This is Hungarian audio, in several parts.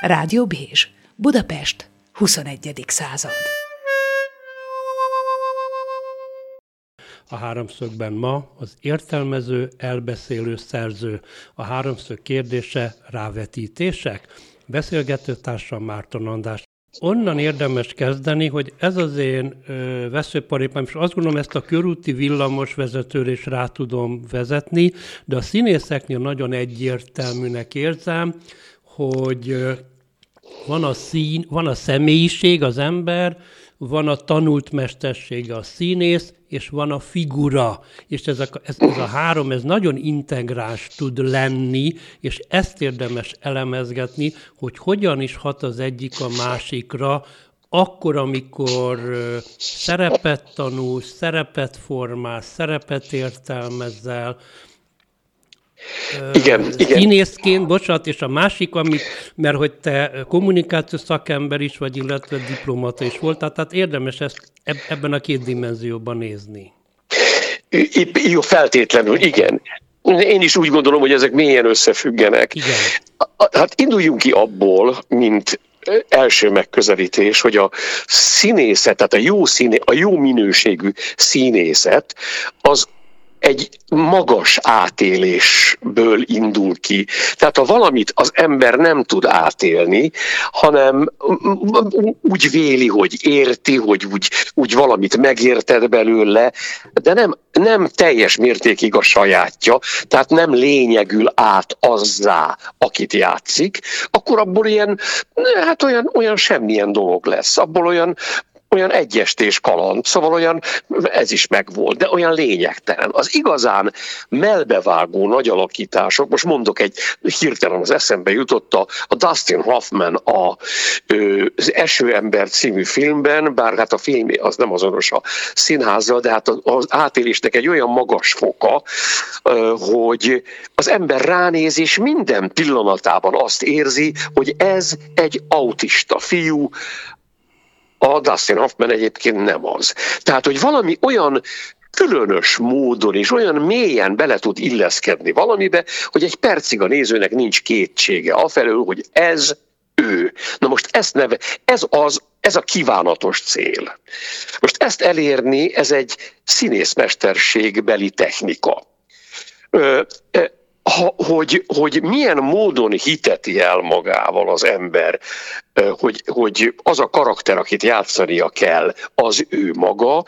Rádió Bézs, Budapest, 21. század. A háromszögben ma az értelmező, elbeszélő szerző. A háromszög kérdése rávetítések? Beszélgetőtársam Márton András. Onnan érdemes kezdeni, hogy ez az én veszőparipám, és azt gondolom, ezt a körúti villamos vezetőre is rá tudom vezetni, de a színészeknél nagyon egyértelműnek érzem, hogy van a szín, van a személyiség, az ember, van a tanult mestersége, a színész, és van a figura. És ez a, ez, ez a három, ez nagyon integráns tud lenni, és ezt érdemes elemezgetni, hogy hogyan is hat az egyik a másikra, akkor, amikor szerepet tanul, szerepet formál, szerepet értelmezel, igen, igen. Színészként, bocsánat, és a másik, amit, mert hogy te kommunikációs szakember is vagy, illetve diplomata is voltál, tehát érdemes ezt ebben a két dimenzióban nézni. Jó, feltétlenül, igen. Én is úgy gondolom, hogy ezek mélyen összefüggenek. Igen. Hát induljunk ki abból, mint első megközelítés, hogy a színészet, tehát a jó, színé, a jó minőségű színészet, az egy magas átélésből indul ki. Tehát ha valamit az ember nem tud átélni, hanem úgy véli, hogy érti, hogy úgy, úgy valamit megérted belőle, de nem, nem teljes mértékig a sajátja, tehát nem lényegül át azzá, akit játszik, akkor abból ilyen, hát olyan, olyan semmilyen dolog lesz. Abból olyan olyan egyestés kaland, szóval olyan, ez is megvolt, de olyan lényegtelen. Az igazán melbevágó nagy alakítások, most mondok egy, hirtelen az eszembe jutott a, a Dustin Hoffman a, az Eső ember című filmben, bár hát a film az nem azonos a színházzal, de hát az átélésnek egy olyan magas foka, hogy az ember ránéz, és minden pillanatában azt érzi, hogy ez egy autista fiú, a Dustin Hoffman egyébként nem az. Tehát, hogy valami olyan különös módon és olyan mélyen bele tud illeszkedni valamibe, hogy egy percig a nézőnek nincs kétsége afelől, hogy ez ő. Na most ezt neve, ez az, ez a kívánatos cél. Most ezt elérni, ez egy színészmesterségbeli technika. Hogy, hogy milyen módon hiteti el magával az ember, hogy, hogy az a karakter, akit játszania kell, az ő maga,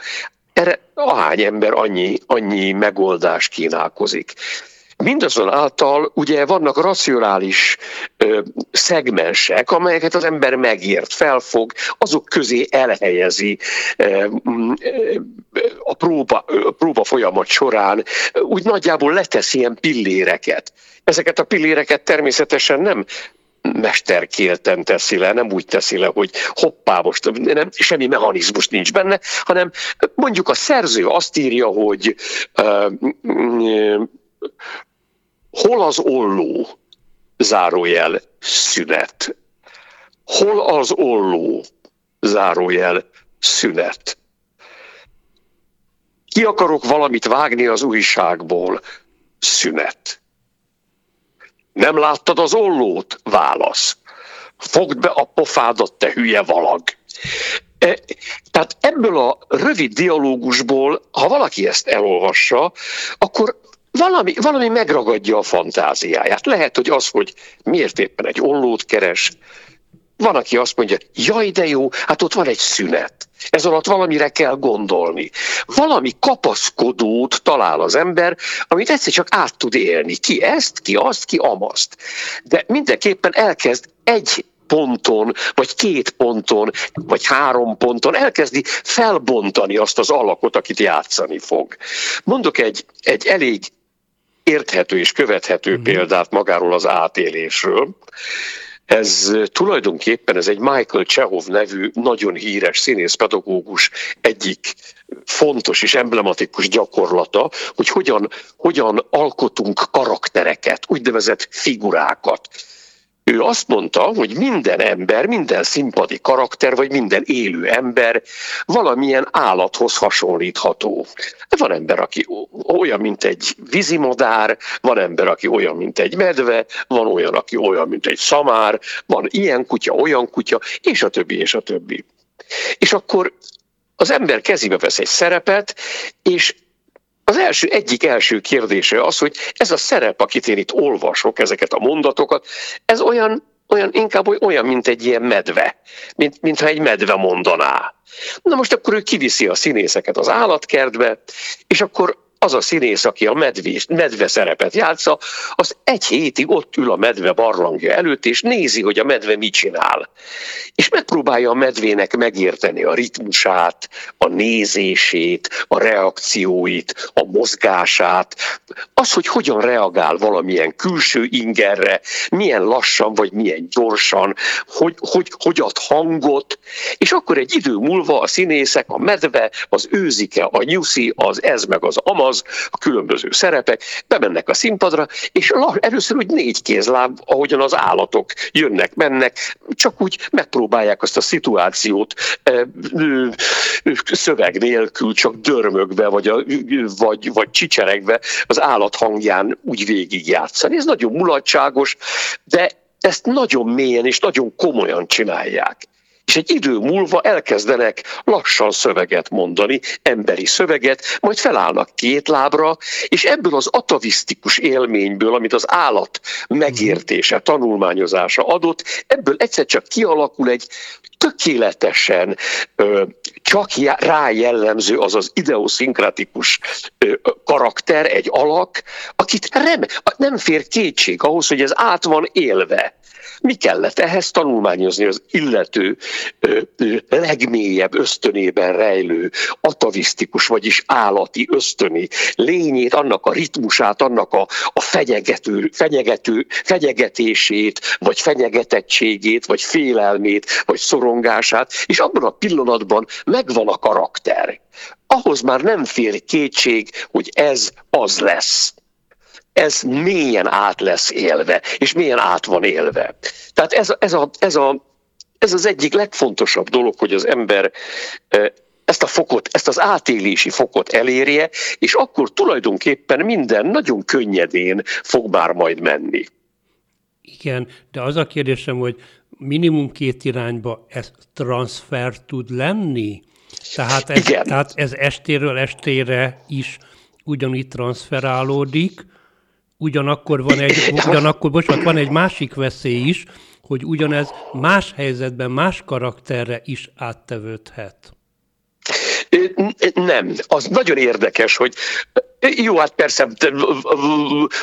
erre ahány ember annyi, annyi megoldás kínálkozik. Mindazonáltal ugye vannak racionális ö, szegmensek, amelyeket az ember megért, felfog, azok közé elhelyezi ö, ö, a próba, ö, próba folyamat során, úgy nagyjából letesz ilyen pilléreket. Ezeket a pilléreket természetesen nem mesterkélten teszi le, nem úgy teszi le, hogy hoppá, most nem, semmi mechanizmus nincs benne, hanem mondjuk a szerző azt írja, hogy uh, hol az olló, zárójel, szünet. Hol az olló, zárójel, szünet. Ki akarok valamit vágni az újságból, szünet. Nem láttad az ollót? Válasz. Fogd be a pofádat, te hülye valag. E, tehát ebből a rövid dialógusból, ha valaki ezt elolvassa, akkor valami, valami megragadja a fantáziáját. Lehet, hogy az, hogy miért éppen egy ollót keres, van, aki azt mondja, jaj, de jó, hát ott van egy szünet. Ez alatt valamire kell gondolni. Valami kapaszkodót talál az ember, amit egyszer csak át tud élni. Ki ezt, ki azt, ki amaszt. De mindenképpen elkezd egy ponton, vagy két ponton, vagy három ponton elkezdi felbontani azt az alakot, akit játszani fog. Mondok egy, egy elég érthető és követhető mm. példát magáról az átélésről. Ez tulajdonképpen ez egy Michael Chekhov nevű nagyon híres színészpedagógus egyik fontos és emblematikus gyakorlata, hogy hogyan, hogyan alkotunk karaktereket, úgynevezett figurákat. Ő azt mondta, hogy minden ember, minden színpadi karakter, vagy minden élő ember valamilyen állathoz hasonlítható. Van ember, aki olyan, mint egy vízimodár, van ember, aki olyan, mint egy medve, van olyan, aki olyan, mint egy szamár, van ilyen kutya, olyan kutya, és a többi, és a többi. És akkor az ember kezébe vesz egy szerepet, és az első, egyik első kérdése az, hogy ez a szerep, akit én itt olvasok, ezeket a mondatokat, ez olyan, olyan inkább olyan, mint egy ilyen medve, mint, mintha egy medve mondaná. Na most akkor ő kiviszi a színészeket az állatkertbe, és akkor az a színész, aki a medvés, medve szerepet játsza, az egy hétig ott ül a medve barlangja előtt, és nézi, hogy a medve mit csinál. És megpróbálja a medvének megérteni a ritmusát, a nézését, a reakcióit, a mozgását, az, hogy hogyan reagál valamilyen külső ingerre, milyen lassan vagy milyen gyorsan, hogy, hogy, hogy ad hangot, és akkor egy idő múlva a színészek, a medve, az őzike, a nyuszi, az ez meg az amaz, az, a különböző szerepek, bemennek a színpadra, és először úgy négy kézláb, ahogyan az állatok jönnek, mennek, csak úgy megpróbálják azt a szituációt szöveg nélkül, csak dörmögve, vagy, a, vagy, vagy csicseregve az állat hangján úgy végigjátszani. Ez nagyon mulatságos, de ezt nagyon mélyen és nagyon komolyan csinálják és egy idő múlva elkezdenek lassan szöveget mondani, emberi szöveget, majd felállnak két lábra, és ebből az atavisztikus élményből, amit az állat megértése, tanulmányozása adott, ebből egyszer csak kialakul egy tökéletesen csak rá jellemző, azaz ideoszinkratikus karakter, egy alak, akit rem, nem fér kétség ahhoz, hogy ez át van élve. Mi kellett ehhez tanulmányozni az illető legmélyebb ösztönében rejlő atavisztikus, vagyis állati ösztöni lényét, annak a ritmusát, annak a, a fenyegető, fenyegető, fenyegetését, vagy fenyegetettségét, vagy félelmét, vagy szorongását, és abban a pillanatban megvan a karakter. Ahhoz már nem fér kétség, hogy ez az lesz ez mélyen át lesz élve, és mélyen át van élve. Tehát ez, ez, a, ez, a, ez az egyik legfontosabb dolog, hogy az ember ezt a fokot, ezt az átélési fokot elérje, és akkor tulajdonképpen minden nagyon könnyedén fog már majd menni. Igen, de az a kérdésem, hogy minimum két irányba ez transfer tud lenni? Tehát ez, Igen. tehát ez estéről estére is ugyanígy transferálódik, Ugyanakkor van egy, ugyanakkor, bocsánat, van egy másik veszély is, hogy ugyanez más helyzetben, más karakterre is áttevődhet. Nem, az nagyon érdekes, hogy jó, hát persze,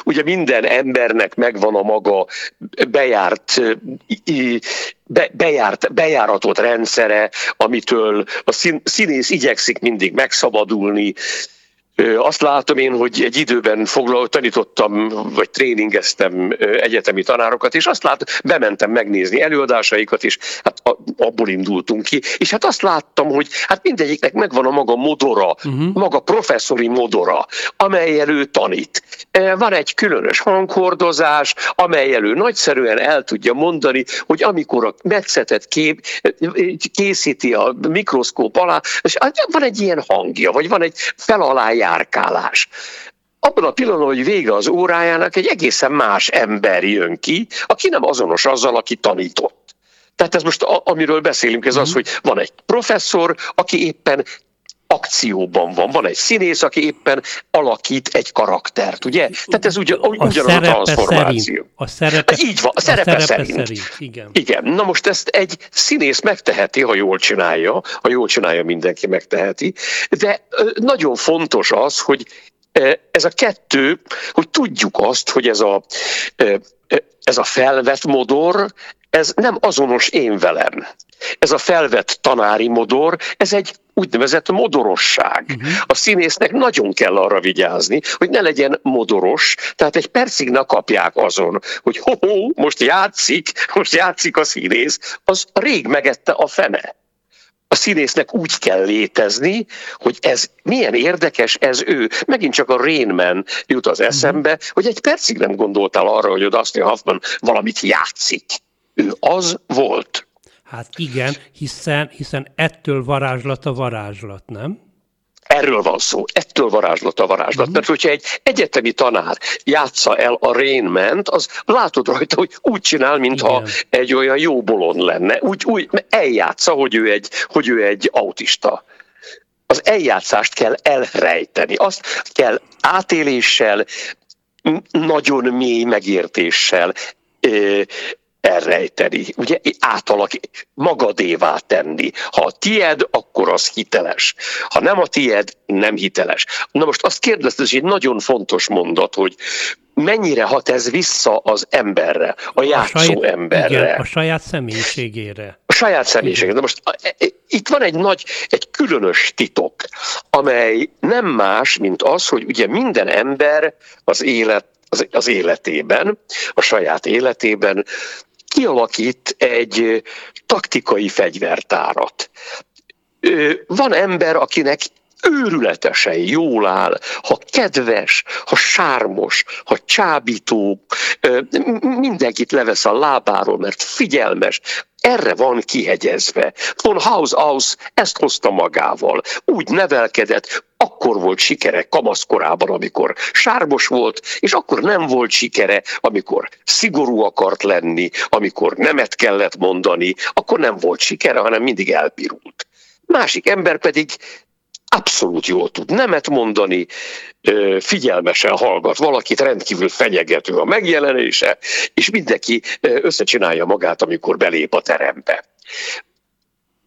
ugye minden embernek megvan a maga bejárt, be, bejárt, bejáratott rendszere, amitől a színész igyekszik mindig megszabadulni, azt látom én, hogy egy időben foglal, tanítottam, vagy tréningeztem egyetemi tanárokat, és azt látom, bementem megnézni előadásaikat, és hát abból indultunk ki, és hát azt láttam, hogy hát mindegyiknek megvan a maga modora, uh-huh. maga professzori modora, amely elő tanít. Van egy különös hanghordozás, amely elő nagyszerűen el tudja mondani, hogy amikor a metszetet kép, készíti a mikroszkóp alá, és hát van egy ilyen hangja, vagy van egy felalájás, járkálás. Abban a pillanatban, hogy vége az órájának, egy egészen más ember jön ki, aki nem azonos azzal, aki tanított. Tehát ez most, amiről beszélünk, ez az, mhm. hogy van egy professzor, aki éppen akcióban van. Van egy színész, aki éppen alakít egy karaktert, ugye? Tehát ez ugyan, ugyanaz a, a transformáció. Szerint. A szerepe, Így van, a szerepe, a szerepe szerint. szerint. Igen. igen. Na most ezt egy színész megteheti, ha jól csinálja, ha jól csinálja, mindenki megteheti, de nagyon fontos az, hogy ez a kettő, hogy tudjuk azt, hogy ez a, ez a felvett modor, ez nem azonos én velem. Ez a felvett tanári modor, ez egy úgynevezett modorosság. Uh-huh. A színésznek nagyon kell arra vigyázni, hogy ne legyen modoros, tehát egy percig ne kapják azon, hogy ho-ho, most játszik, most játszik a színész, az rég megette a fene a színésznek úgy kell létezni, hogy ez milyen érdekes, ez ő. Megint csak a Rainman jut az eszembe, mm. hogy egy percig nem gondoltál arra, hogy a Dustin Hoffman valamit játszik. Ő az volt. Hát igen, hiszen, hiszen ettől varázslat a varázslat, nem? Erről van szó, ettől varázslat a varázslat. Mm. Mert hogyha egy egyetemi tanár játsza el a rainman az látod rajta, hogy úgy csinál, mintha egy olyan jó bolond lenne. Úgy, úgy eljátsza, hogy ő egy, hogy ő egy autista. Az eljátszást kell elrejteni, azt kell átéléssel, nagyon mély megértéssel elrejteni, ugye átalak, magadévá tenni. Ha a tied, akkor az hiteles. Ha nem a tied, nem hiteles. Na most azt kérdezted, hogy egy nagyon fontos mondat, hogy mennyire hat ez vissza az emberre, a játszó a saját, emberre. Igen, a saját személyiségére. A saját személyiségére. Na most e, e, itt van egy nagy, egy különös titok, amely nem más, mint az, hogy ugye minden ember az élet az, az életében, a saját életében kialakít egy taktikai fegyvertárat. Van ember, akinek őrületesen jól áll, ha kedves, ha sármos, ha csábító, mindenkit levesz a lábáról, mert figyelmes, erre van kihegyezve. Von Haus aus ezt hozta magával. Úgy nevelkedett, akkor volt sikere kamaszkorában, amikor sármos volt, és akkor nem volt sikere, amikor szigorú akart lenni, amikor nemet kellett mondani, akkor nem volt sikere, hanem mindig elpirult. Másik ember pedig abszolút jól tud nemet mondani, figyelmesen hallgat valakit, rendkívül fenyegető a megjelenése, és mindenki összecsinálja magát, amikor belép a terembe.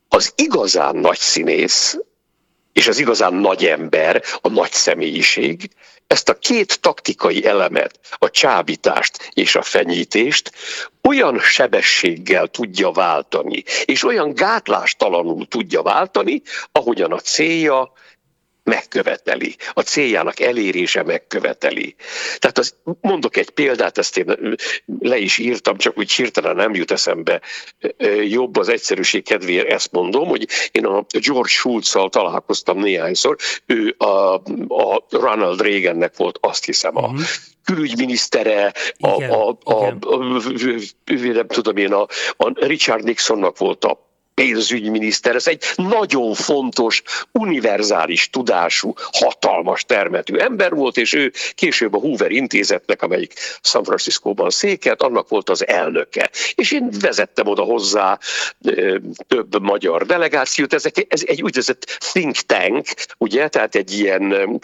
Az igazán nagy színész, és az igazán nagy ember, a nagy személyiség, ezt a két taktikai elemet, a csábítást és a fenyítést olyan sebességgel tudja váltani, és olyan gátlástalanul tudja váltani, ahogyan a célja megköveteli, a céljának elérése megköveteli. Tehát az, mondok egy példát, ezt én le is írtam, csak úgy hirtelen nem jut eszembe. Jobb az egyszerűség kedvéért ezt mondom, hogy én a George Schulz-szal találkoztam néhányszor, ő a, a Ronald Reagannek volt azt hiszem a, uh-huh külügyminisztere, a, igen, a, a, a, a, nem tudom én, a, a Richard Nixonnak volt a pénzügyminiszter, ez egy nagyon fontos, univerzális tudású, hatalmas termetű ember volt, és ő később a Hoover intézetnek, amelyik San Franciscóban székelt, annak volt az elnöke. És én vezettem oda hozzá több magyar delegációt, ez egy, ez egy úgynevezett think tank, ugye, tehát egy ilyen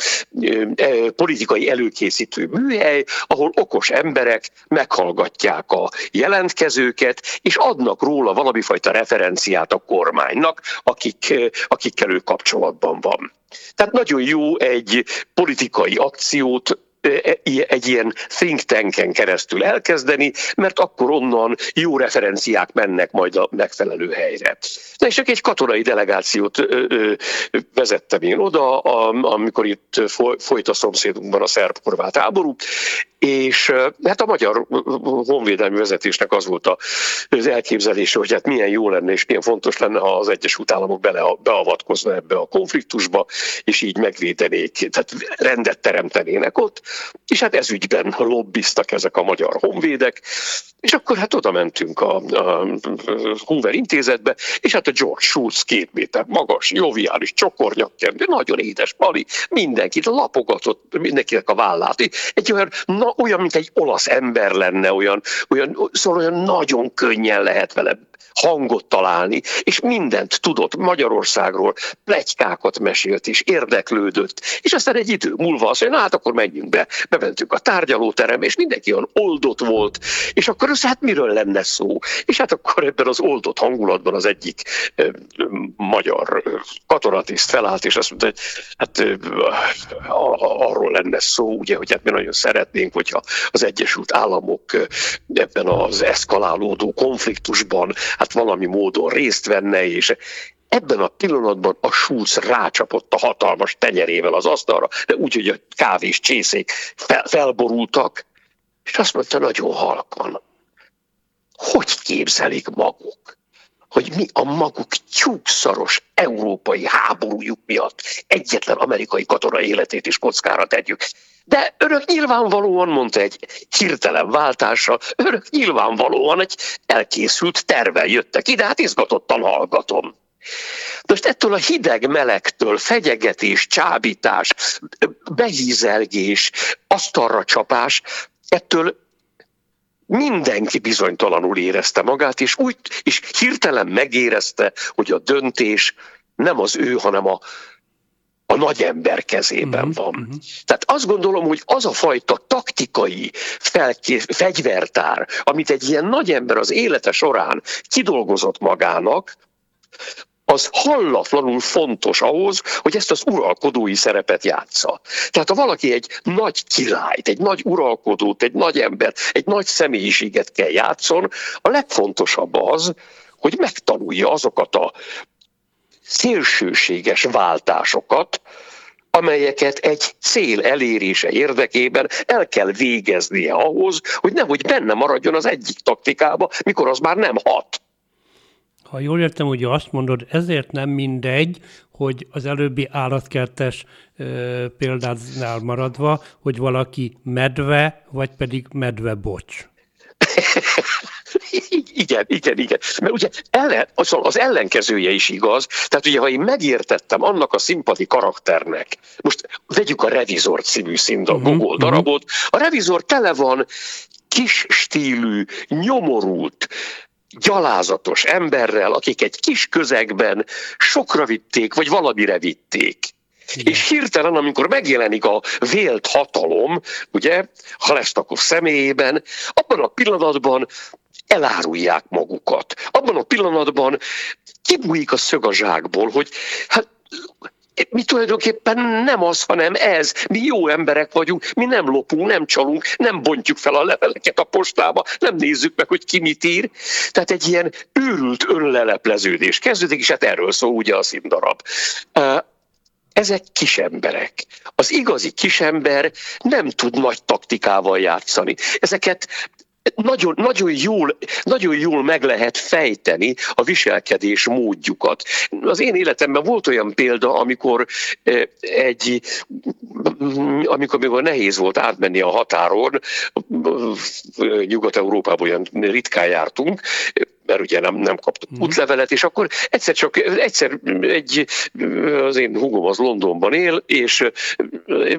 politikai előkészítő műhely, ahol okos emberek meghallgatják a jelentkezőket, és adnak róla valami fajta referenciát saját a kormánynak, akik, akikkel ő kapcsolatban van. Tehát nagyon jó egy politikai akciót egy ilyen think tanken keresztül elkezdeni, mert akkor onnan jó referenciák mennek majd a megfelelő helyre. Na és egy katonai delegációt vezettem én oda, amikor itt folyt a szomszédunkban a szerb-horvát háború, és hát a magyar honvédelmi vezetésnek az volt az elképzelése, hogy hát milyen jó lenne és milyen fontos lenne, ha az Egyesült Államok bele, beavatkozna ebbe a konfliktusba, és így megvédenék, tehát rendet teremtenének ott, és hát ez ügyben lobbiztak ezek a magyar honvédek, és akkor hát oda mentünk a, a Hoover intézetbe, és hát a George Schultz két méter magas, joviális, csokornyakkendő, nagyon édes pali, mindenkit lapogatott, mindenkinek a vállát. Egy olyan, na, olyan, mint egy olasz ember lenne, olyan, olyan, szóval olyan nagyon könnyen lehet vele hangot találni, és mindent tudott Magyarországról, plegykákat mesélt és érdeklődött, és aztán egy idő múlva azt mondja, hát akkor menjünk be, bementünk a tárgyalóterembe, és mindenki olyan oldott volt, és akkor össze, hát miről lenne szó? És hát akkor ebben az oldott hangulatban az egyik ö, magyar katonatiszt felállt, és azt mondta, hogy hát ö, arról lenne szó, ugye, hogy hát mi nagyon szeretnénk, hogyha az Egyesült Államok ebben az eszkalálódó konfliktusban hát valami módon részt venne, és ebben a pillanatban a Schulz rácsapott a hatalmas tenyerével az asztalra, de úgy, hogy a kávés csészék fel, felborultak, és azt mondta nagyon halkan, hogy képzelik maguk, hogy mi a maguk tyúkszaros európai háborújuk miatt egyetlen amerikai katona életét is kockára tegyük. De örök nyilvánvalóan, mondta egy hirtelen váltásra, örök nyilvánvalóan egy elkészült tervel jöttek ide, hát izgatottan hallgatom. Most ettől a hideg-melegtől, fegyegetés, csábítás, behízelgés, asztalra csapás, ettől mindenki bizonytalanul érezte magát, és úgy, és hirtelen megérezte, hogy a döntés nem az ő, hanem a, a nagy ember kezében uh-huh, van. Uh-huh. Tehát azt gondolom, hogy az a fajta taktikai felké- fegyvertár, amit egy ilyen nagy ember az élete során kidolgozott magának, az hallatlanul fontos ahhoz, hogy ezt az uralkodói szerepet játsza. Tehát ha valaki egy nagy királyt, egy nagy uralkodót, egy nagy embert, egy nagy személyiséget kell játszon, a legfontosabb az, hogy megtanulja azokat a szélsőséges váltásokat, amelyeket egy cél elérése érdekében el kell végeznie ahhoz, hogy nehogy benne maradjon az egyik taktikába, mikor az már nem hat. Ha jól értem, ugye azt mondod, ezért nem mindegy, hogy az előbbi állatkertes ö, példánál maradva, hogy valaki medve, vagy pedig medve bocs. igen, igen, igen. Mert ugye ellen, az, az ellenkezője is igaz. Tehát ugye, ha én megértettem annak a szimpati karakternek, most vegyük a Revizor című színda, uh-huh, Google uh-huh. darabot, a Revizor tele van kis stílű, nyomorult, gyalázatos emberrel, akik egy kis közegben sokra vitték, vagy valamire vitték. Igen. És hirtelen, amikor megjelenik a vélt hatalom, ugye, Halestakov személyében, abban a pillanatban elárulják magukat. Abban a pillanatban kibújik a szög a zsákból, hogy hát mi tulajdonképpen nem az, hanem ez. Mi jó emberek vagyunk, mi nem lopunk, nem csalunk, nem bontjuk fel a leveleket a postába, nem nézzük meg, hogy ki mit ír. Tehát egy ilyen őrült önlelepleződés kezdődik, és hát erről szól ugye a színdarab. Ezek kisemberek. Az igazi kisember nem tud nagy taktikával játszani. Ezeket nagyon, nagyon, jól, nagyon jól meg lehet fejteni a viselkedés módjukat. Az én életemben volt olyan példa, amikor eh, egy, amikor, amikor nehéz volt átmenni a határon, Nyugat-Európában olyan ritkán jártunk, mert ugye nem, nem kaptunk mm. útlevelet, és akkor egyszer csak, egyszer egy, az én hugom az Londonban él, és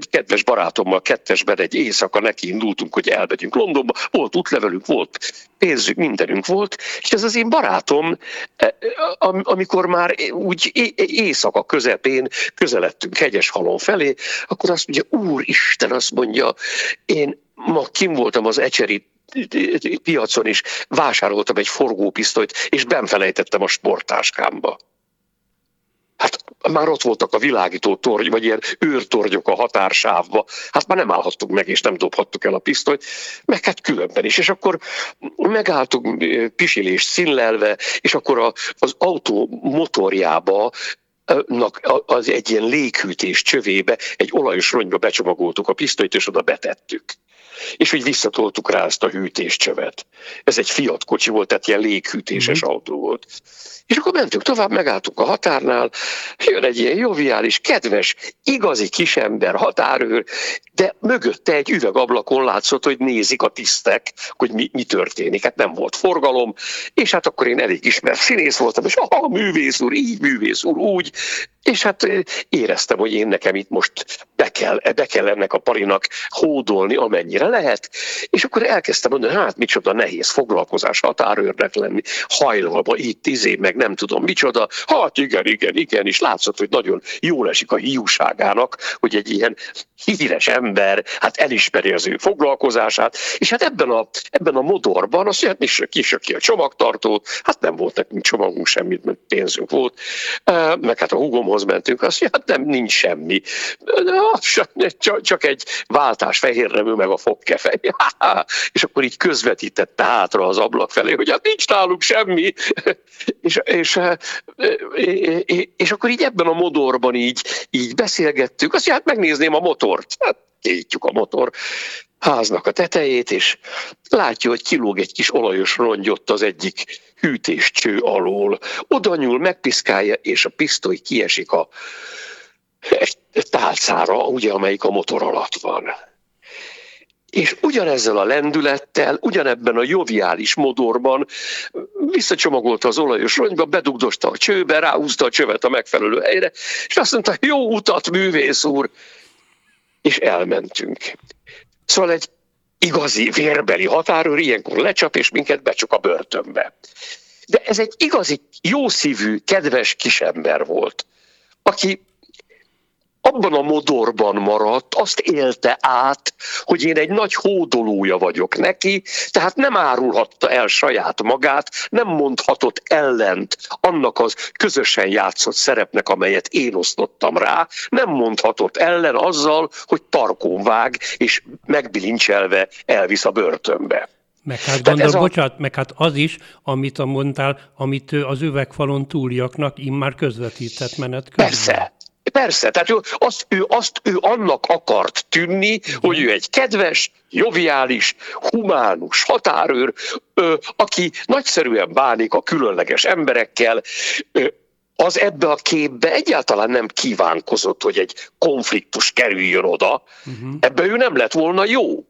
kedves barátommal kettesben egy éjszaka neki indultunk, hogy elmegyünk Londonba, volt útlevelünk, volt pénzünk, mindenünk volt, és ez az én barátom, e, amikor már úgy éjszaka közepén közeledtünk hegyes halon felé, akkor azt mondja, Úristen, azt mondja, én ma kim voltam az ecseri piacon is vásároltam egy forgópisztolyt, és benfelejtettem a sportáskámba. Hát már ott voltak a világító torny, vagy ilyen őrtornyok a határsávba. Hát már nem állhattuk meg, és nem dobhattuk el a pisztolyt, meg hát különben is. És akkor megálltunk pisilés színlelve, és akkor az autó motorjába az egy ilyen léghűtés csövébe, egy olajos ronyba becsomagoltuk a pisztolyt, és oda betettük és úgy visszatoltuk rá ezt a hűtéscsövet. Ez egy Fiat kocsi volt, tehát ilyen léghűtéses mm-hmm. autó volt. És akkor mentünk tovább, megálltunk a határnál, jön egy ilyen joviális, kedves, igazi kisember, határőr, de mögötte egy üvegablakon látszott, hogy nézik a tisztek, hogy mi, mi történik. Hát nem volt forgalom, és hát akkor én elég ismert színész voltam, és ah, művész úr, így művész úr, úgy, és hát éreztem, hogy én nekem itt most be kell, be kell ennek a parinak hódolni, amennyire lehet. És akkor elkezdtem mondani, hát micsoda nehéz foglalkozás határőrnek lenni, hajlalba itt, izé, meg nem tudom micsoda. Hát igen, igen, igen, és látszott, hogy nagyon jól esik a hiúságának, hogy egy ilyen híres ember, hát elismeri az ő foglalkozását, és hát ebben a, ebben a modorban azt mondja, hát kisök ki a csomagtartót, hát nem volt nekünk csomagunk semmit, mert pénzünk volt, meg hát a hugomhoz mentünk, azt mondja, hát nem, nincs semmi. Csak, egy váltás fehérrevő meg a fogkefej. és akkor így közvetítette hátra az ablak felé, hogy hát nincs nálunk semmi. és, és, és akkor így ebben a modorban így, így beszélgettük, azt mondja, hát megnézném a motort. Hát kinyitjuk a motor háznak a tetejét, és látja, hogy kilóg egy kis olajos rongyot az egyik hűtéscső alól. Oda nyúl, megpiszkálja, és a pisztoly kiesik a tálcára, ugye, amelyik a motor alatt van. És ugyanezzel a lendülettel, ugyanebben a joviális modorban visszacsomagolta az olajos rongyba, bedugdosta a csőbe, ráhúzta a csövet a megfelelő helyre, és azt mondta, jó utat, művész úr, és elmentünk. Szóval egy igazi vérbeli határőr ilyenkor lecsap, és minket becsuk a börtönbe. De ez egy igazi, jószívű, kedves kisember volt, aki abban a modorban maradt, azt élte át, hogy én egy nagy hódolója vagyok neki, tehát nem árulhatta el saját magát, nem mondhatott ellent annak az közösen játszott szerepnek, amelyet én osztottam rá, nem mondhatott ellen azzal, hogy tarkón vág, és megbilincselve elvisz a börtönbe. Meg hát gondol, a... bocsánat, meg hát az is, amit mondtál, amit az üvegfalon túliaknak immár közvetített menet közben. Persze, Persze, tehát ő azt, ő azt ő annak akart tűnni, hogy ő egy kedves, joviális, humánus határőr, ö, aki nagyszerűen bánik a különleges emberekkel, ö, az ebbe a képbe egyáltalán nem kívánkozott, hogy egy konfliktus kerüljön oda. Uh-huh. Ebbe ő nem lett volna jó.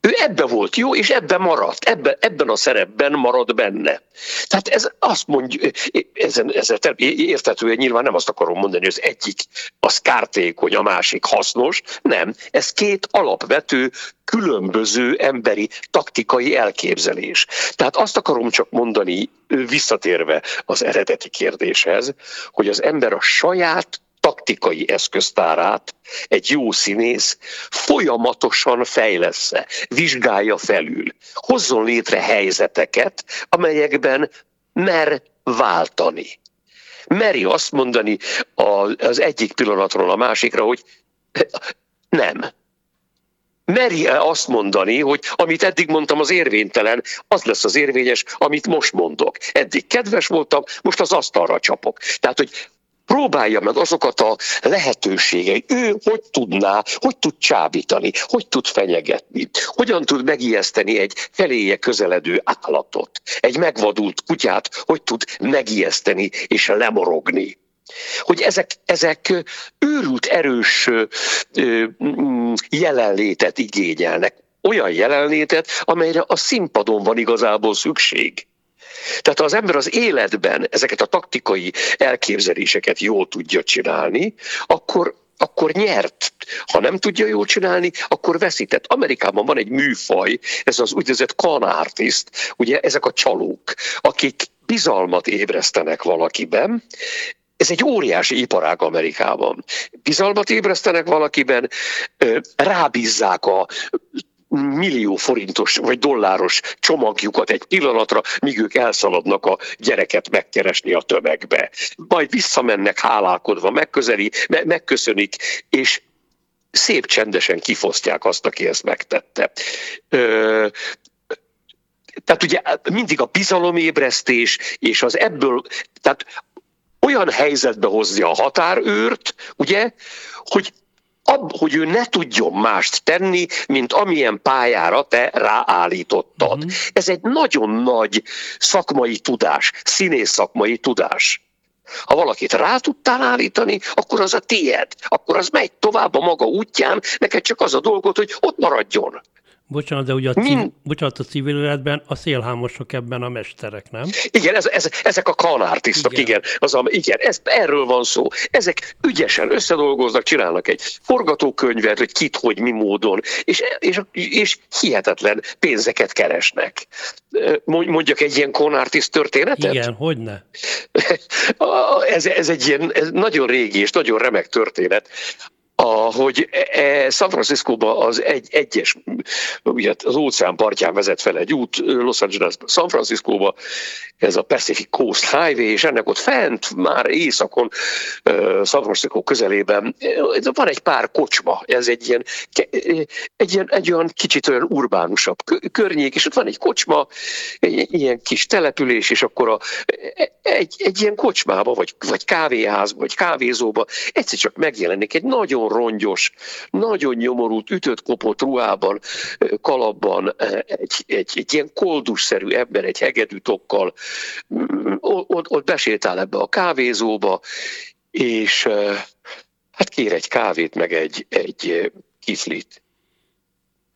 Ő ebbe volt jó, és ebbe maradt, ebbe, ebben a szerepben marad benne. Tehát ez azt mondja, ezen, ezen értetően nyilván nem azt akarom mondani, hogy az egyik az kártékony, a másik hasznos, nem. Ez két alapvető, különböző emberi taktikai elképzelés. Tehát azt akarom csak mondani, visszatérve az eredeti kérdéshez, hogy az ember a saját taktikai eszköztárát egy jó színész folyamatosan fejlesz vizsgálja felül, hozzon létre helyzeteket, amelyekben mer váltani. Meri azt mondani az egyik pillanatról a másikra, hogy nem, meri -e azt mondani, hogy amit eddig mondtam az érvénytelen, az lesz az érvényes, amit most mondok. Eddig kedves voltam, most az asztalra csapok. Tehát, hogy próbálja meg azokat a lehetőségeit. Ő hogy tudná, hogy tud csábítani, hogy tud fenyegetni, hogyan tud megijeszteni egy feléje közeledő állatot, egy megvadult kutyát, hogy tud megijeszteni és lemorogni hogy ezek, ezek őrült erős mm, jelenlétet igényelnek. Olyan jelenlétet, amelyre a színpadon van igazából szükség. Tehát ha az ember az életben ezeket a taktikai elképzeléseket jól tudja csinálni, akkor akkor nyert. Ha nem tudja jól csinálni, akkor veszített. Amerikában van egy műfaj, ez az úgynevezett con artist, ugye ezek a csalók, akik bizalmat ébresztenek valakiben, ez egy óriási iparág Amerikában. Bizalmat ébresztenek valakiben, rábízzák a millió forintos vagy dolláros csomagjukat egy pillanatra, míg ők elszaladnak a gyereket megkeresni a tömegbe. Majd visszamennek hálálkodva, megközeli, me- megköszönik, és szép csendesen kifosztják azt, aki ezt megtette. Ö, tehát ugye mindig a bizalomébresztés, és az ebből, tehát olyan helyzetbe hozza a határőrt, ugye, hogy ab, hogy ő ne tudjon mást tenni, mint amilyen pályára te ráállítottad. Mm. Ez egy nagyon nagy szakmai tudás, színész szakmai tudás. Ha valakit rá tudtál állítani, akkor az a tied, akkor az megy tovább a maga útján, neked csak az a dolgot, hogy ott maradjon. Bocsánat, de ugye a, civil, Min... bocsánat, a civil életben a szélhámosok ebben a mesterek, nem? Igen, ez, ez, ezek a kanártisztok, igen. igen, az a, igen ez, erről van szó. Ezek ügyesen összedolgoznak, csinálnak egy forgatókönyvet, hogy kit, hogy mi módon, és, és, és hihetetlen pénzeket keresnek. Mondjak egy ilyen konártiszt történetet? Igen, hogy ne? ez, ez egy ilyen ez nagyon régi és nagyon remek történet hogy e, e, San Francisco-ba az egy, egyes, ugye az óceán partján vezet fel egy út, Los Angeles, San Francisco-ba, ez a Pacific Coast Highway, és ennek ott fent, már éjszakon, San Francisco közelében van egy pár kocsma, ez egy ilyen, egy, ilyen, egy olyan kicsit olyan urbánusabb környék, és ott van egy kocsma, egy ilyen kis település, és akkor a, egy, egy ilyen kocsmába, vagy, vagy kávéházba, vagy kávézóba egyszer csak megjelenik egy nagyon rongyos, nagyon nyomorult, ütött kopott ruhában, kalapban egy, egy, egy ilyen koldusszerű ember egy hegedűtokkal mm, ott, ott besétál ebbe a kávézóba, és hát kér egy kávét, meg egy, egy kiflit.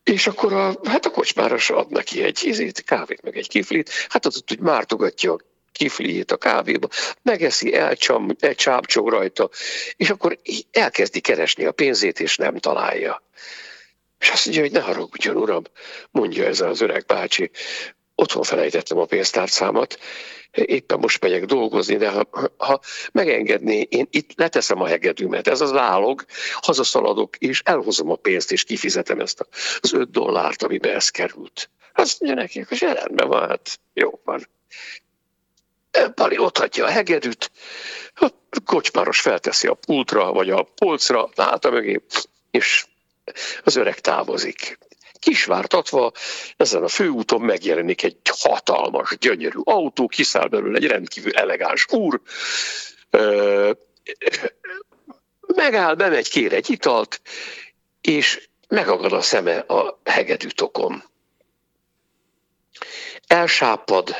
És akkor a, hát a kocsmáros ad neki egy izét, kávét, meg egy kiflit, hát az ott úgy mártogatja kifliét a kávéba, megeszi, elcsam, elcsápcsog rajta, és akkor elkezdi keresni a pénzét, és nem találja. És azt mondja, hogy ne haragudjon, uram, mondja ez az öreg bácsi, otthon felejtettem a pénztárcámat, éppen most megyek dolgozni, de ha, ha megengedné, én itt leteszem a hegedűmet, ez az állog, hazaszaladok, és elhozom a pénzt, és kifizetem ezt az öt dollárt, amibe ez került. Azt mondja neki, hogy rendben van, hát jó van. Pali ott hagyja a hegedűt, a kocsmáros felteszi a pultra, vagy a polcra, háta mögé, és az öreg távozik. Kisvártatva ezen a főúton megjelenik egy hatalmas, gyönyörű autó, kiszáll belőle egy rendkívül elegáns úr, megáll, bemegy, kér egy italt, és megagad a szeme a hegedű tokon. Elsápad,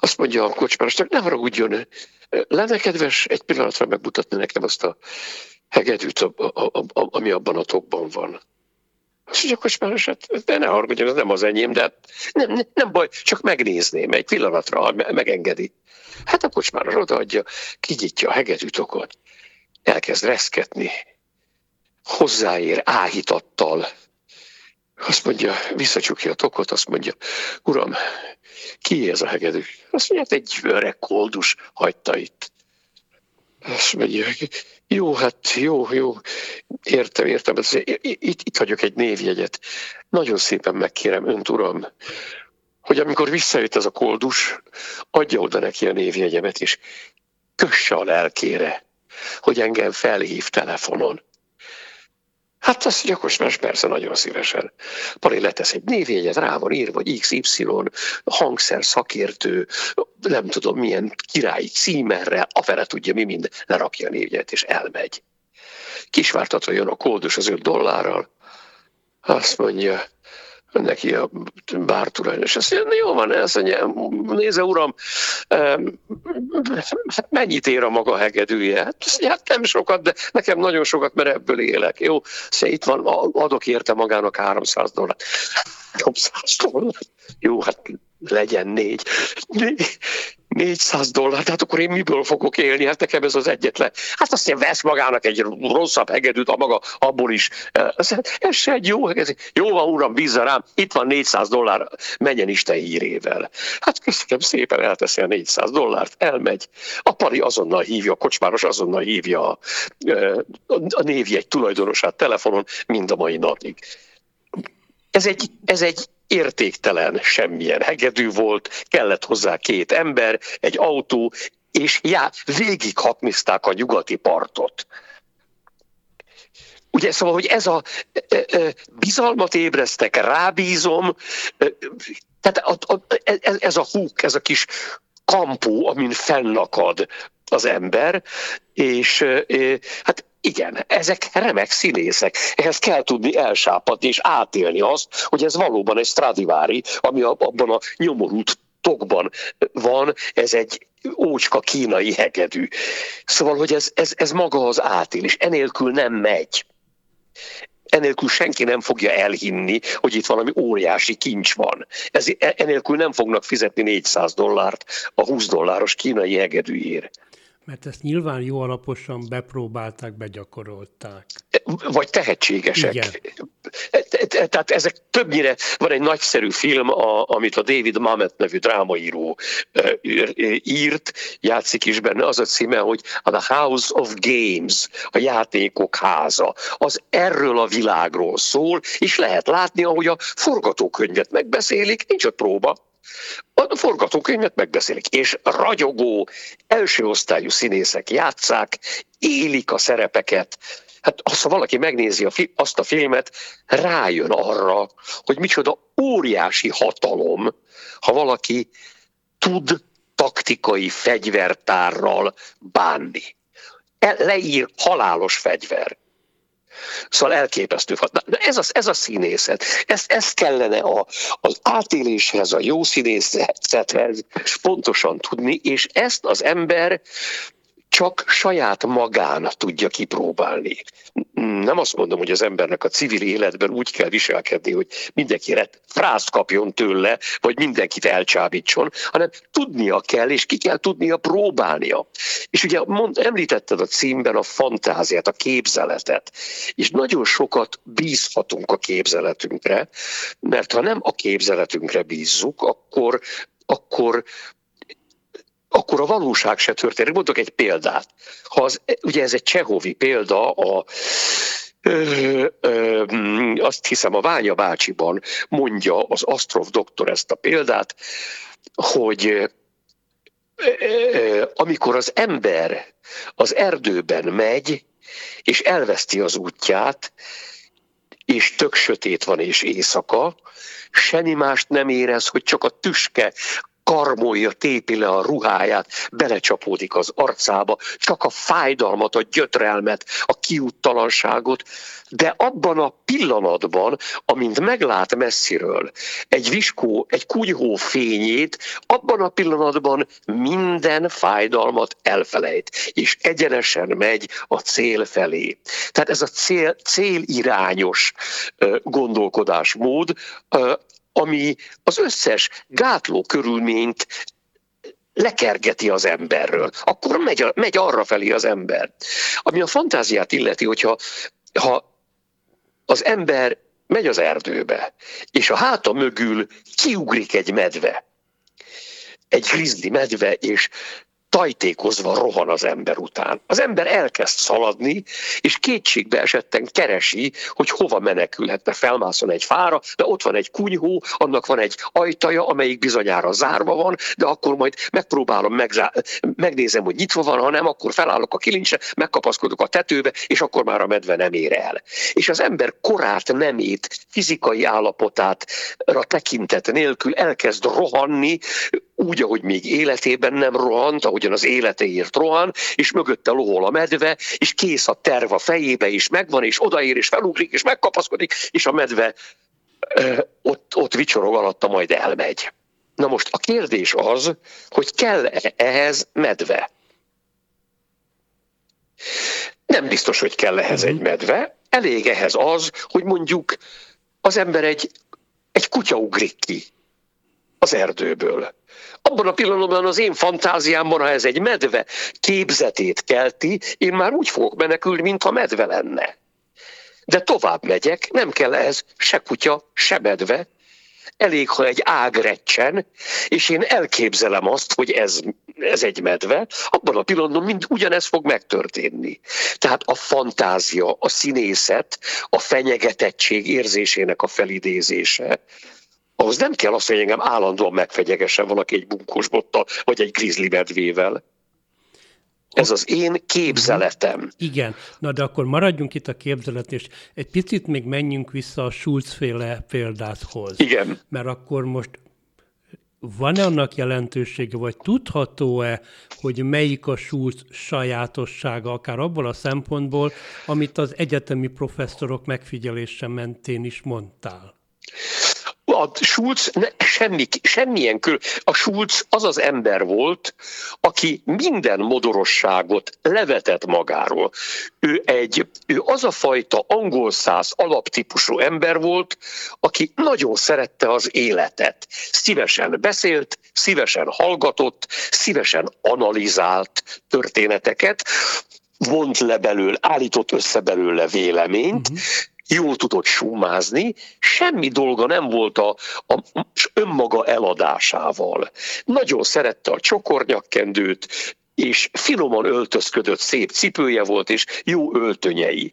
azt mondja a kocsmárosnak, ne haragudjon, lenne kedves egy pillanatra megmutatni nekem azt a hegedűt, ami abban a tokban van. Azt mondja, kocsmáros, hát de ne haragudjon, ez nem az enyém, de nem, nem, nem baj, csak megnézném egy pillanatra, ha megengedi. Hát a kocsmáros odaadja, kinyitja a hegedűtokot, elkezd reszketni, hozzáér áhítattal, azt mondja, visszacsukja a tokot, azt mondja, uram, ki ez a hegedű? Azt mondja, hát egy öreg koldus hagyta itt. Azt mondja, jó, hát jó, jó, értem, értem, itt, itt hagyok egy névjegyet. Nagyon szépen megkérem önt, uram, hogy amikor visszajött ez a koldus, adja oda neki a névjegyemet, és kösse a lelkére, hogy engem felhív telefonon. Hát azt gyakos más persze nagyon szívesen. Pali letesz egy névjegyet, rá van írva, vagy XY, hangszer, szakértő, nem tudom milyen királyi címerrel, afele tudja mi mind, lerakja a névjegyet és elmegy. Kisvártatva jön a kódus az 5 dollárral. Azt mondja, neki a bártulajdonos. Azt mondja, jó van, ez mondja, nézze uram, hát mennyit ér a maga hegedűje? Hát, hát nem sokat, de nekem nagyon sokat, mert ebből élek. Jó, szóval itt van, adok érte magának 300 dollárt. 300 dollárt. Jó, hát legyen négy. 400 dollár, tehát akkor én miből fogok élni? Hát nekem ez az egyetlen. Hát azt mondja, vesz magának egy rosszabb hegedűt, a maga abból is. Azt mondja, ez se egy jó hegedű. Jó van, uram, bízza rám, itt van 400 dollár, menjen Isten hírével. Hát köszönöm szépen, elteszi a 400 dollárt, elmegy. A pari azonnal hívja, a kocsmáros azonnal hívja a, a névjegy tulajdonosát telefonon, mind a mai napig. Ez egy, ez egy értéktelen semmilyen hegedű volt, kellett hozzá két ember, egy autó, és já, végig hatmizták a nyugati partot. Ugye szóval, hogy ez a e, e, bizalmat ébreztek, rábízom, e, tehát a, a, ez, ez a húk, ez a kis kampó, amin fennakad az ember, és hát igen, ezek remek színészek. Ehhez kell tudni elsápadni és átélni azt, hogy ez valóban egy Stradivari, ami abban a nyomorult tokban van, ez egy ócska kínai hegedű. Szóval, hogy ez, ez, ez maga az átélés, enélkül nem megy. Enélkül senki nem fogja elhinni, hogy itt valami óriási kincs van. Ez, enélkül nem fognak fizetni 400 dollárt a 20 dolláros kínai hegedűjére. Mert ezt nyilván jó alaposan bepróbálták, begyakorolták. Vagy tehetségesek. Igen. Tehát ezek többnyire, van egy nagyszerű film, a, amit a David Mamet nevű drámaíró írt, játszik is benne, az a címe, hogy The House of Games, a játékok háza. Az erről a világról szól, és lehet látni, ahogy a forgatókönyvet megbeszélik, nincs ott próba, a forgatókönyvet megbeszélik, és ragyogó, első osztályú színészek játszák, élik a szerepeket. Hát ha valaki megnézi a fi- azt a filmet, rájön arra, hogy micsoda óriási hatalom, ha valaki tud taktikai fegyvertárral bánni. E- leír halálos fegyver. Szóval elképesztő. De ez a, ez a színészet. Ezt, ezt kellene a, az átéléshez, a jó színészethez pontosan tudni, és ezt az ember csak saját magán tudja kipróbálni. Nem azt mondom, hogy az embernek a civil életben úgy kell viselkedni, hogy mindenkire frászt kapjon tőle, vagy mindenkit elcsábítson, hanem tudnia kell, és ki kell tudnia próbálnia. És ugye mond, említetted a címben a fantáziát, a képzeletet, és nagyon sokat bízhatunk a képzeletünkre, mert ha nem a képzeletünkre bízzuk, akkor akkor akkor a valóság se történik. Mondok egy példát. Ha az, ugye ez egy Csehovi példa, a, Ö, ö, azt hiszem a Ványa bácsiban mondja az Astrov doktor ezt a példát, hogy ö, amikor az ember az erdőben megy, és elveszti az útját, és tök sötét van és éjszaka, semmi mást nem érez, hogy csak a tüske karmolja, tépi le a ruháját, belecsapódik az arcába, csak a fájdalmat, a gyötrelmet, a kiúttalanságot, de abban a pillanatban, amint meglát messziről egy viskó, egy kunyhó fényét, abban a pillanatban minden fájdalmat elfelejt, és egyenesen megy a cél felé. Tehát ez a cél, célirányos gondolkodásmód, ami az összes gátló körülményt lekergeti az emberről. Akkor megy, megy arra felé az ember. Ami a fantáziát illeti, hogyha ha az ember megy az erdőbe, és a háta mögül kiugrik egy medve, egy grizzly medve, és tajtékozva rohan az ember után. Az ember elkezd szaladni, és kétségbe esetten keresi, hogy hova menekülhetne. Felmászon egy fára, de ott van egy kunyhó, annak van egy ajtaja, amelyik bizonyára zárva van, de akkor majd megpróbálom, megzá- megnézem, hogy nyitva van, ha nem, akkor felállok a kilincse, megkapaszkodok a tetőbe, és akkor már a medve nem ér el. És az ember korát, nemét, fizikai állapotát tekintet nélkül elkezd rohanni, úgy, ahogy még életében nem rohant, ahogyan az életéért rohan, és mögötte lohol a medve, és kész a terv a fejébe, és megvan, és odaér, és felugrik, és megkapaszkodik, és a medve ö, ott, ott vicsorog alatta, majd elmegy. Na most a kérdés az, hogy kell ehhez medve? Nem biztos, hogy kell ehhez egy medve. Elég ehhez az, hogy mondjuk az ember egy, egy kutya ugrik ki az erdőből. Abban a pillanatban az én fantáziámban, ha ez egy medve képzetét kelti, én már úgy fogok menekülni, mintha medve lenne. De tovább megyek, nem kell ehhez se kutya, se medve, elég, ha egy ág recsen, és én elképzelem azt, hogy ez, ez egy medve, abban a pillanatban mind ugyanez fog megtörténni. Tehát a fantázia, a színészet, a fenyegetettség érzésének a felidézése, ahhoz nem kell azt, hogy engem állandóan megfegyegessen valaki egy bunkós bottal, vagy egy grizzly medvével. Ez az én képzeletem. Mhm. Igen, na de akkor maradjunk itt a képzelet, és egy picit még menjünk vissza a Schulz-féle példáthoz. Igen. Mert akkor most van-e annak jelentősége, vagy tudható-e, hogy melyik a Schulz sajátossága, akár abból a szempontból, amit az egyetemi professzorok megfigyelése mentén is mondtál? A Schulz ne, semmi, semmilyen kül. A Schulz az az ember volt, aki minden modorosságot levetett magáról. Ő, egy, ő az a fajta angol száz alaptípusú ember volt, aki nagyon szerette az életet. Szívesen beszélt, szívesen hallgatott, szívesen analizált történeteket, vont le belőle, állított össze belőle véleményt, uh-huh jól tudott summázni, semmi dolga nem volt a, a önmaga eladásával. Nagyon szerette a csokornyakkendőt, és finoman öltözködött, szép cipője volt, és jó öltönyei.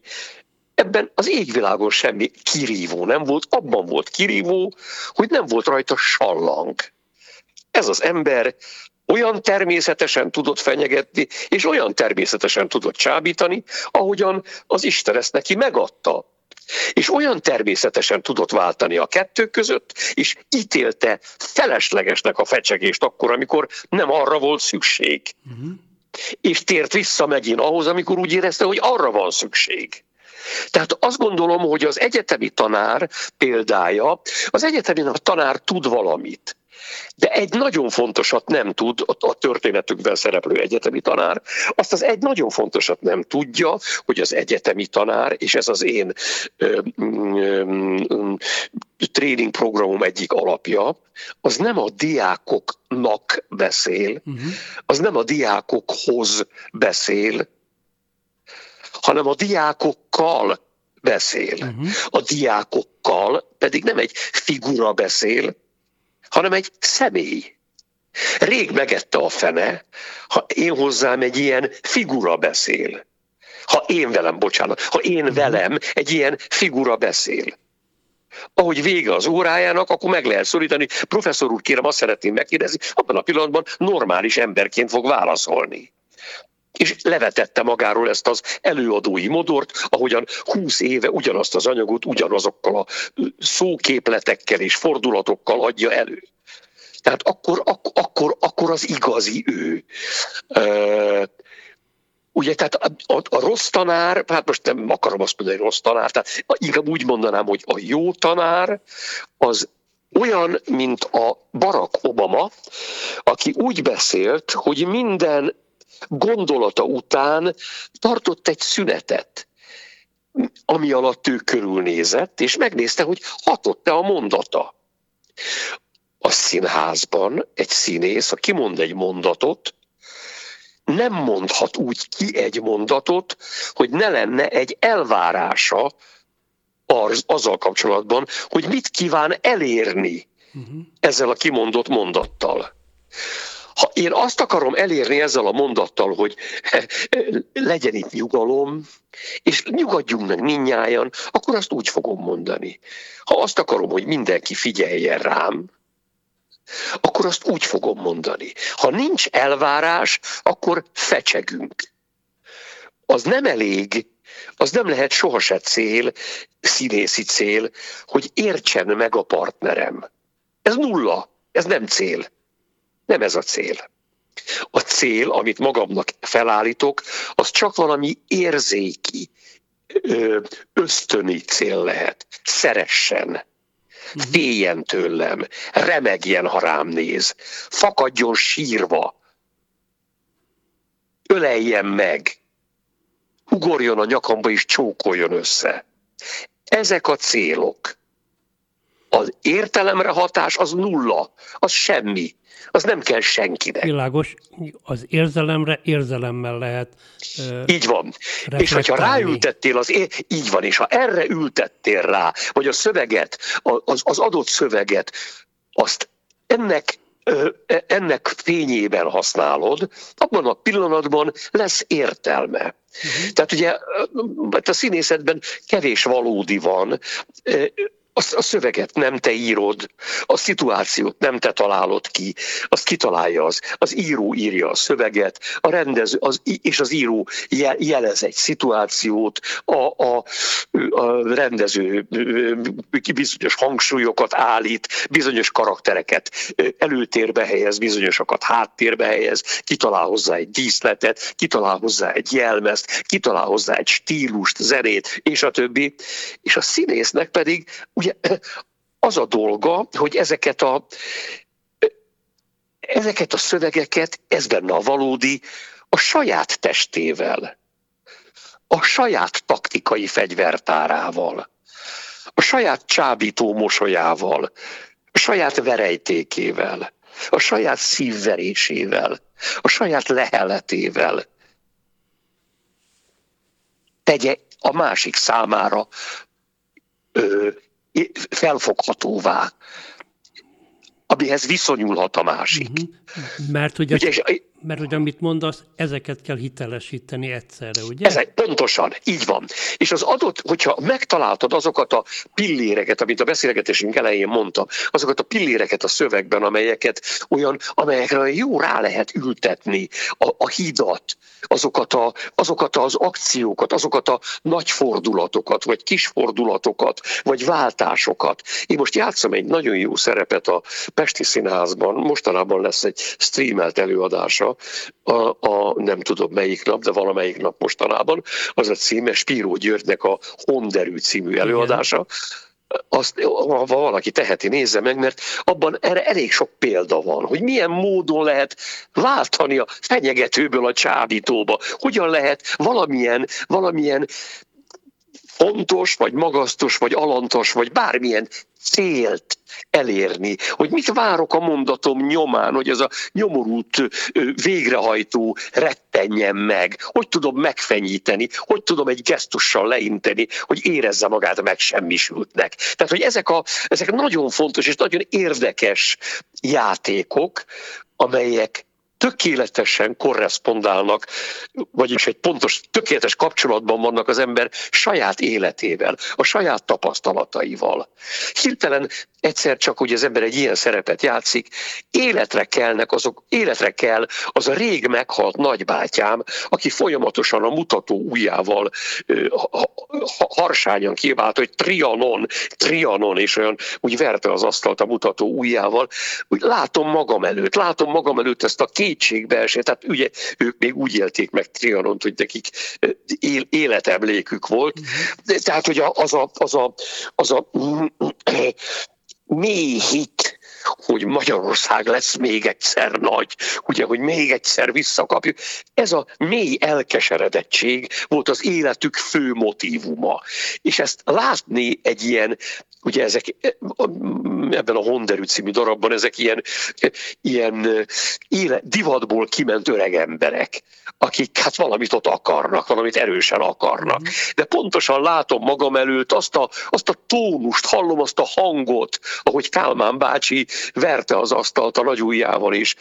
Ebben az égvilágon semmi kirívó nem volt, abban volt kirívó, hogy nem volt rajta sallang. Ez az ember olyan természetesen tudott fenyegetni, és olyan természetesen tudott csábítani, ahogyan az Isten ezt neki megadta. És olyan természetesen tudott váltani a kettő között, és ítélte feleslegesnek a fecsegést akkor, amikor nem arra volt szükség. Uh-huh. És tért vissza megint ahhoz, amikor úgy érezte, hogy arra van szükség. Tehát azt gondolom, hogy az egyetemi tanár példája, az egyetemi tanár tud valamit. De egy nagyon fontosat nem tud a történetükben szereplő egyetemi tanár. Azt az egy nagyon fontosat nem tudja, hogy az egyetemi tanár, és ez az én ö, ö, ö, tréning programom egyik alapja, az nem a diákoknak beszél, uh-huh. az nem a diákokhoz beszél, hanem a diákokkal beszél. Uh-huh. A diákokkal pedig nem egy figura beszél, hanem egy személy. Rég megette a fene, ha én hozzám egy ilyen figura beszél. Ha én velem, bocsánat, ha én velem egy ilyen figura beszél. Ahogy vége az órájának, akkor meg lehet szorítani. Professzor úr, kérem, azt szeretném megkérdezni, abban a pillanatban normális emberként fog válaszolni és levetette magáról ezt az előadói modort, ahogyan húsz éve ugyanazt az anyagot ugyanazokkal a szóképletekkel és fordulatokkal adja elő. Tehát akkor, ak- akkor, akkor az igazi ő. Uh, Ugye, tehát a, a, a rossz tanár, hát most nem akarom azt mondani, hogy rossz tanár, tehát inkább úgy mondanám, hogy a jó tanár az olyan, mint a Barack Obama, aki úgy beszélt, hogy minden gondolata után tartott egy szünetet, ami alatt ő körülnézett, és megnézte, hogy hatott-e a mondata. A színházban egy színész, ha kimond egy mondatot, nem mondhat úgy ki egy mondatot, hogy ne lenne egy elvárása az, azzal kapcsolatban, hogy mit kíván elérni uh-huh. ezzel a kimondott mondattal. Ha én azt akarom elérni ezzel a mondattal, hogy legyen itt nyugalom, és nyugodjunk meg minnyáján, akkor azt úgy fogom mondani. Ha azt akarom, hogy mindenki figyeljen rám, akkor azt úgy fogom mondani. Ha nincs elvárás, akkor fecsegünk. Az nem elég, az nem lehet sohasem cél, színészi cél, hogy értsen meg a partnerem. Ez nulla, ez nem cél. Nem ez a cél. A cél, amit magamnak felállítok, az csak valami érzéki, ösztöni cél lehet. Szeressen, mhm. féljen tőlem, remegjen, ha rám néz, fakadjon sírva, öleljen meg, ugorjon a nyakamba és csókoljon össze. Ezek a célok. Az értelemre hatás az nulla, az semmi az nem kell senkinek. Világos, az érzelemre érzelemmel lehet uh, Így van. És hogyha ráültettél, az é- így van, és ha erre ültettél rá, vagy a szöveget, az, az adott szöveget, azt ennek e, ennek fényében használod, abban a pillanatban lesz értelme. Uh-huh. Tehát ugye a színészetben kevés valódi van, a, a szöveget nem te írod, a szituációt nem te találod ki, azt kitalálja az, az író írja a szöveget, a rendező, az, és az író jelez egy szituációt, a, a, a rendező bizonyos hangsúlyokat állít, bizonyos karaktereket előtérbe helyez, bizonyosakat háttérbe helyez, kitalál hozzá egy díszletet, kitalál hozzá egy jelmezt, kitalál hozzá egy stílust, zenét, és a többi. És a színésznek pedig ugye az a dolga, hogy ezeket a, ezeket a szövegeket, ez benne a valódi, a saját testével, a saját taktikai fegyvertárával, a saját csábító mosolyával, a saját verejtékével, a saját szívverésével, a saját leheletével. Tegye a másik számára ö, felfoghatóvá, amihez viszonyulhat a másik. Uh-huh. Mert, hogy, ugye, a, mert hogy amit mondasz, ezeket kell hitelesíteni egyszerre, ugye? Ezek, pontosan, így van. És az adott, hogyha megtaláltad azokat a pilléreket, amit a beszélgetésünk elején mondtam, azokat a pilléreket a szövegben, amelyeket olyan, amelyekre jó rá lehet ültetni a, a hidat, azokat, a, azokat az akciókat, azokat a nagy fordulatokat, vagy kis fordulatokat, vagy váltásokat. Én most játszom egy nagyon jó szerepet a Pesti Színházban, mostanában lesz egy streamelt előadása, a, a nem tudom melyik nap, de valamelyik nap mostanában, az a címe Spíró Györgynek a Honderű című előadása, Igen azt, ha valaki teheti, nézze meg, mert abban erre elég sok példa van, hogy milyen módon lehet váltani a fenyegetőből a csábítóba, hogyan lehet valamilyen, valamilyen fontos, vagy magasztos, vagy alantos, vagy bármilyen célt elérni, hogy mit várok a mondatom nyomán, hogy ez a nyomorult végrehajtó rettenjen meg, hogy tudom megfenyíteni, hogy tudom egy gesztussal leinteni, hogy érezze magát megsemmisültnek. Tehát, hogy ezek, a, ezek nagyon fontos és nagyon érdekes játékok, amelyek tökéletesen korrespondálnak, vagyis egy pontos, tökéletes kapcsolatban vannak az ember saját életével, a saját tapasztalataival. Hirtelen egyszer csak, hogy az ember egy ilyen szerepet játszik, életre kellnek azok, életre kell az a rég meghalt nagybátyám, aki folyamatosan a mutató ujjával harsányan kivált, hogy Trianon, Trianon, és olyan úgy verte az asztalt a mutató ujjával, úgy látom magam előtt, látom magam előtt ezt a kétségbeesést, tehát ugye ők még úgy élték meg Trianont, hogy nekik életemlékük volt, tehát hogy az a, az a, az a mély hit, hogy Magyarország lesz még egyszer nagy, ugye, hogy még egyszer visszakapjuk. Ez a mély elkeseredettség volt az életük fő motivuma. És ezt látni egy ilyen, ugye ezek ebben a Honderű című darabban ezek ilyen, ilyen éle, divatból kiment öreg emberek, akik hát valamit ott akarnak, valamit erősen akarnak. Mhm. De pontosan látom magam előtt azt a, azt a tónust, hallom azt a hangot, ahogy Kálmán bácsi verte az asztalt a nagy ujjával is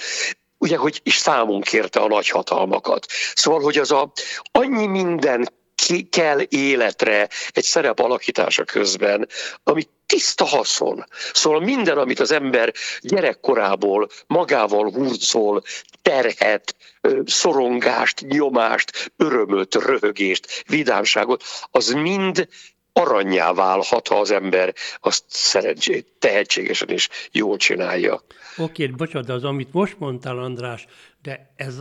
ugye, hogy is számon kérte a nagyhatalmakat. Szóval, hogy az a annyi minden ki kell életre egy szerep alakítása közben, ami tiszta haszon. Szóval minden, amit az ember gyerekkorából magával hurcol, terhet, szorongást, nyomást, örömöt, röhögést, vidámságot, az mind aranyjá válhat, ha az ember azt szerencsét, tehetségesen és jól csinálja. Oké, bocsánat, de az, amit most mondtál, András, de ez,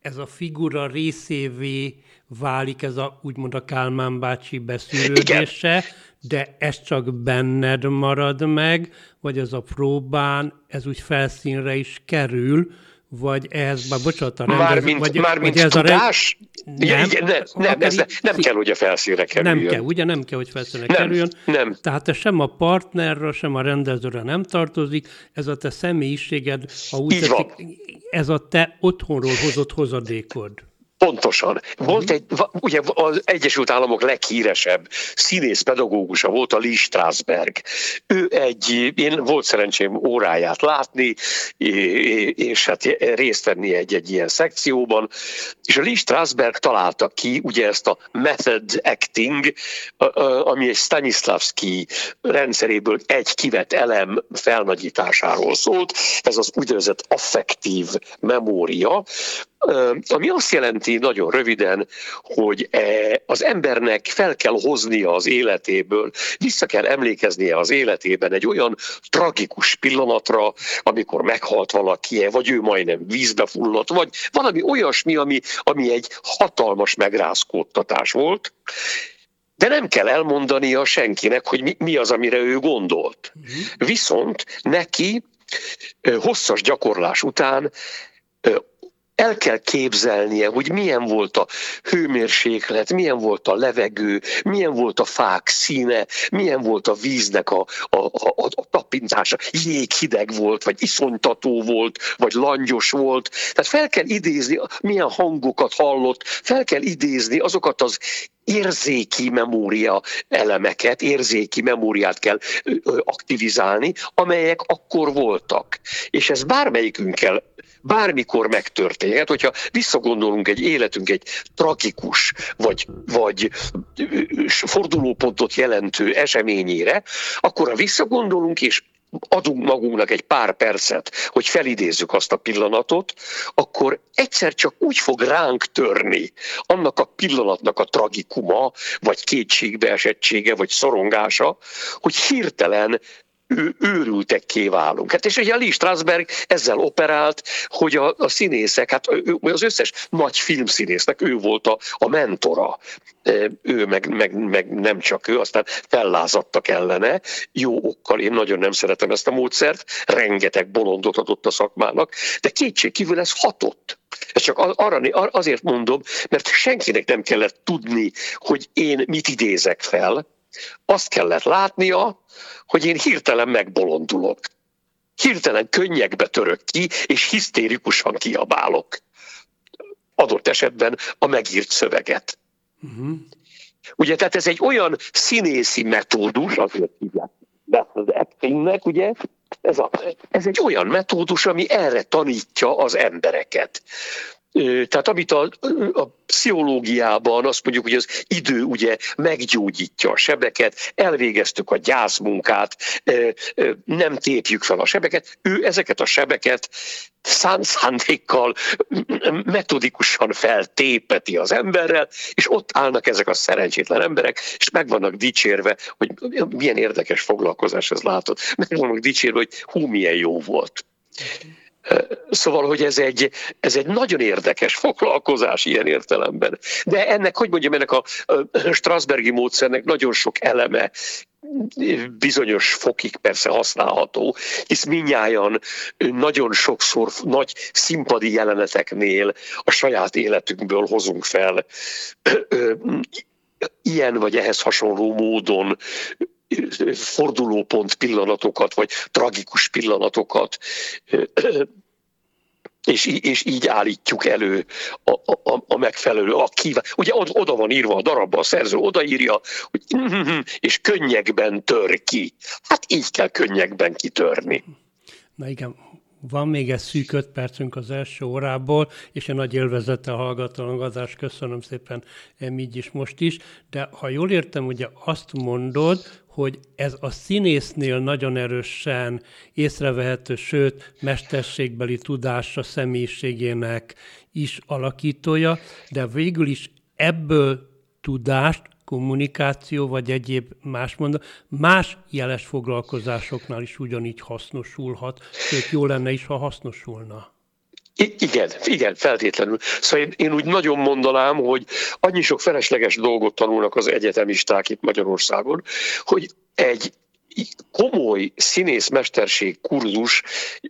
ez a figura részévé válik ez a úgymond a Kálmán bácsi beszűrődése, Igen. de ez csak benned marad meg, vagy ez a próbán, ez úgy felszínre is kerül, vagy ehhez, már bocsánat, a rendező, mármint, vagy, mármint vagy ez tudás? A rend... nem, igen, nem, nem, ez nem, nem kell, hogy a felszínre kerüljön. Nem kell, ugye nem kell, hogy felszínre nem, kerüljön. Nem. Tehát ez sem a partnerről, sem a rendezőre nem tartozik, ez a te személyiséged, ha úgy tetszik, ez a te otthonról hozott hozadékod. Pontosan. Volt egy, ugye az Egyesült Államok leghíresebb színész pedagógusa volt a Lee Strasberg. Ő egy, én volt szerencsém óráját látni, és hát részt venni egy-egy ilyen szekcióban, és a Lee Strasberg találta ki ugye ezt a method acting, ami egy Stanislavski rendszeréből egy kivett elem felnagyításáról szólt, ez az úgynevezett affektív memória, ami azt jelenti nagyon röviden, hogy e, az embernek fel kell hoznia az életéből, vissza kell emlékeznie az életében egy olyan tragikus pillanatra, amikor meghalt valaki, vagy ő majdnem vízbe fulladt, vagy valami olyasmi, ami, ami egy hatalmas megrázkódtatás volt, de nem kell elmondania senkinek, hogy mi, mi az, amire ő gondolt. Uh-huh. Viszont neki hosszas gyakorlás után el kell képzelnie, hogy milyen volt a hőmérséklet, milyen volt a levegő, milyen volt a fák színe, milyen volt a víznek a, a, a, a tapintása, jéghideg volt, vagy iszonytató volt, vagy langyos volt. Tehát fel kell idézni, milyen hangokat hallott, fel kell idézni azokat az érzéki memória elemeket, érzéki memóriát kell aktivizálni, amelyek akkor voltak. És ez bármelyikünkkel bármikor megtörténhet, hogyha visszagondolunk egy életünk egy tragikus, vagy, vagy fordulópontot jelentő eseményére, akkor ha visszagondolunk és adunk magunknak egy pár percet, hogy felidézzük azt a pillanatot, akkor egyszer csak úgy fog ránk törni annak a pillanatnak a tragikuma, vagy kétségbeesettsége, vagy szorongása, hogy hirtelen ő, őrültekké válunk. Hát és ugye Lee Strasberg ezzel operált, hogy a, a színészek, hát ő, az összes nagy filmszínésznek ő volt a, a mentora. Ő meg, meg, meg nem csak ő, aztán fellázadtak ellene, jó okkal, én nagyon nem szeretem ezt a módszert, rengeteg bolondot adott a szakmának, de kétség kívül ez hatott. Ez csak arra, azért mondom, mert senkinek nem kellett tudni, hogy én mit idézek fel, azt kellett látnia, hogy én hirtelen megbolondulok. Hirtelen könnyekbe török ki, és hisztérikusan kiabálok. Adott esetben a megírt szöveget. Uh-huh. Ugye, tehát ez egy olyan színészi metódus, azért hívják az actingnek, ugye, ez, a, ez egy olyan metódus, ami erre tanítja az embereket. Tehát amit a, a pszichológiában azt mondjuk, hogy az idő ugye meggyógyítja a sebeket, elvégeztük a gyászmunkát, nem tépjük fel a sebeket, ő ezeket a sebeket szán szándékkal metodikusan feltépeti az emberrel, és ott állnak ezek a szerencsétlen emberek, és meg vannak dicsérve, hogy milyen érdekes foglalkozás ez látod, meg vannak dicsérve, hogy hú, milyen jó volt. Szóval, hogy ez egy, ez egy nagyon érdekes foglalkozás ilyen értelemben. De ennek, hogy mondjam, ennek a Strasbergi módszernek nagyon sok eleme bizonyos fokig persze használható, hisz minnyáján nagyon sokszor nagy színpadi jeleneteknél a saját életünkből hozunk fel ilyen vagy ehhez hasonló módon fordulópont pillanatokat, vagy tragikus pillanatokat, és, és így állítjuk elő a, a, a megfelelő, a kíván. Ugye oda van írva a darabban, a szerző odaírja, hogy és könnyekben tör ki. Hát így kell könnyekben kitörni. Na igen, van még egy szűk öt percünk az első órából, és egy nagy élvezettel hallgatom adást, köszönöm szépen így is most is, de ha jól értem, ugye azt mondod, hogy ez a színésznél nagyon erősen észrevehető, sőt, mesterségbeli tudása személyiségének is alakítója, de végül is ebből tudást kommunikáció, vagy egyéb más mondat, más jeles foglalkozásoknál is ugyanígy hasznosulhat, sőt, jó lenne is, ha hasznosulna. I- igen, igen, feltétlenül. Szóval én, én úgy nagyon mondanám, hogy annyi sok felesleges dolgot tanulnak az egyetemisták itt Magyarországon, hogy egy komoly színészmesterség kurzus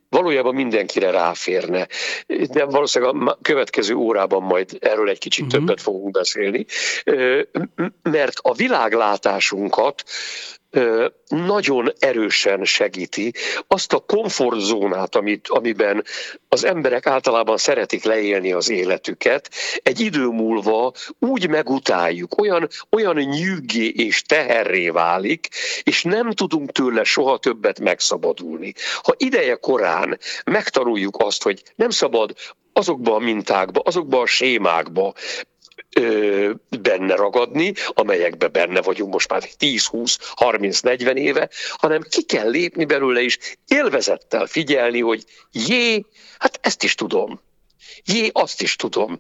valójában mindenkire ráférne. De valószínűleg a következő órában majd erről egy kicsit uh-huh. többet fogunk beszélni, mert a világlátásunkat nagyon erősen segíti azt a komfortzónát, amit, amiben az emberek általában szeretik leélni az életüket, egy idő múlva úgy megutáljuk, olyan, olyan nyűgé és teherré válik, és nem tudunk tőle soha többet megszabadulni. Ha ideje korán megtanuljuk azt, hogy nem szabad azokba a mintákba, azokba a sémákba ö, benne ragadni, amelyekben benne vagyunk most már 10, 20, 30, 40 éve, hanem ki kell lépni belőle is, élvezettel figyelni, hogy jé, hát ezt is tudom. Jé, azt is tudom.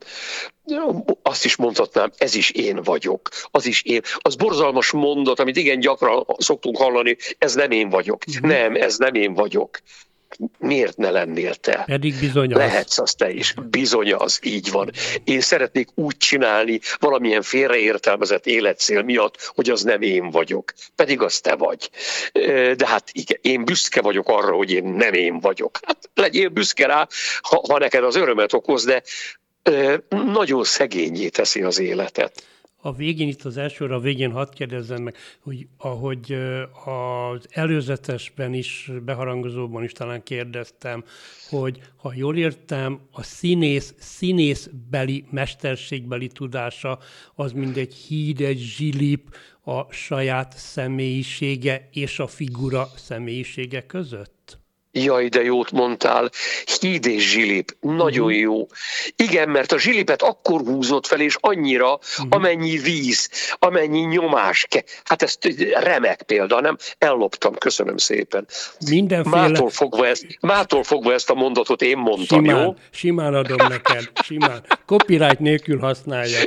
Azt is mondhatnám, ez is én vagyok. Az is én. Az borzalmas mondat, amit igen gyakran szoktunk hallani, ez nem én vagyok. Uh-huh. Nem, ez nem én vagyok miért ne lennél te? Pedig bizony az. Lehetsz az te is. Bizony az, így van. Én szeretnék úgy csinálni valamilyen félreértelmezett életcél miatt, hogy az nem én vagyok. Pedig az te vagy. De hát igen, én büszke vagyok arra, hogy én nem én vagyok. Hát legyél büszke rá, ha, ha neked az örömet okoz, de nagyon szegényé teszi az életet a végén, itt az elsőre a végén hadd kérdezzem meg, hogy ahogy az előzetesben is, beharangozóban is talán kérdeztem, hogy ha jól értem, a színész, színészbeli, mesterségbeli tudása az mindegy híd, egy zsilip a saját személyisége és a figura személyisége között? Jaj, de jót mondtál. Híd és zsilip. Nagyon uh-huh. jó. Igen, mert a zsilipet akkor húzott fel, és annyira, uh-huh. amennyi víz, amennyi nyomás. Hát ez remek példa, nem? Elloptam, köszönöm szépen. Mindenféle... Mától fogva ezt, mától fogva ezt a mondatot én mondtam, simán, jó? Simán adom neked, simán. Copyright nélkül használja.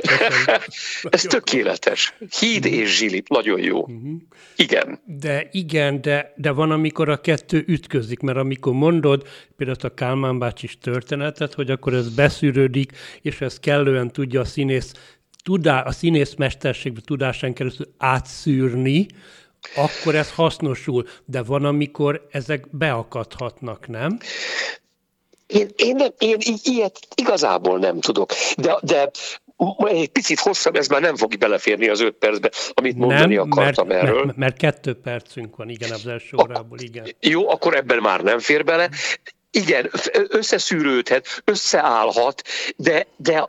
ez tökéletes. Híd és zsilip, nagyon jó. Igen. De igen, de, de van, amikor a kettő ütközik, mert amikor mondod például a Kálmán bácsis történetet, hogy akkor ez beszűrődik, és ez kellően tudja a színész tudá, a színész mesterség tudásán keresztül átszűrni, akkor ez hasznosul, de van, amikor ezek beakadhatnak, nem? Én, én, nem, én ilyet igazából nem tudok, de, de egy picit hosszabb, ez már nem fog beleférni az öt percbe, amit mondani nem, akartam mert, erről. Mert, mert kettő percünk van, igen, az első órából, igen. Jó, akkor ebben már nem fér bele. Igen, összeszűrődhet, összeállhat, de, de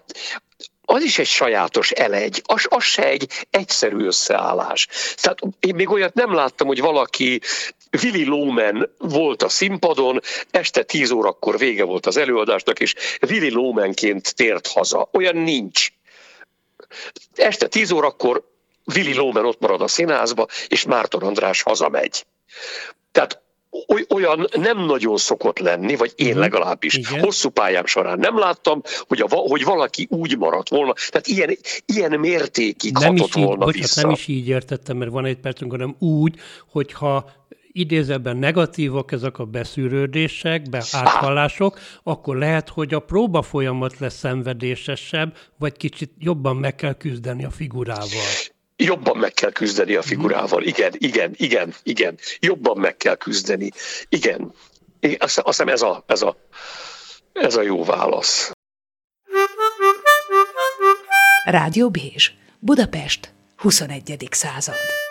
az is egy sajátos elegy, az, az se egy egyszerű összeállás. Tehát én még olyat nem láttam, hogy valaki Willy Loman volt a színpadon, este 10 órakor vége volt az előadásnak, és Willy Lomanként tért haza. Olyan nincs. Este 10 órakor Willy Loman ott marad a színházba, és Márton András hazamegy. Tehát olyan nem nagyon szokott lenni, vagy én mhm. legalábbis Igen. hosszú pályám során nem láttam, hogy, a, hogy valaki úgy maradt volna. Tehát ilyen, ilyen mértékig nem hatott így, volna bocsánat, vissza. Nem is így értettem, mert van egy percünk, hanem úgy, hogyha idézőben negatívak ezek a beszűrődések, be áthallások, akkor lehet, hogy a próba folyamat lesz szenvedésesebb, vagy kicsit jobban meg kell küzdeni a figurával. Jobban meg kell küzdeni a figurával. Igen, igen, igen, igen. Jobban meg kell küzdeni. Igen. Azt, hiszem ez a, ez, a, ez a jó válasz. Rádió Bézs, Budapest, 21. század.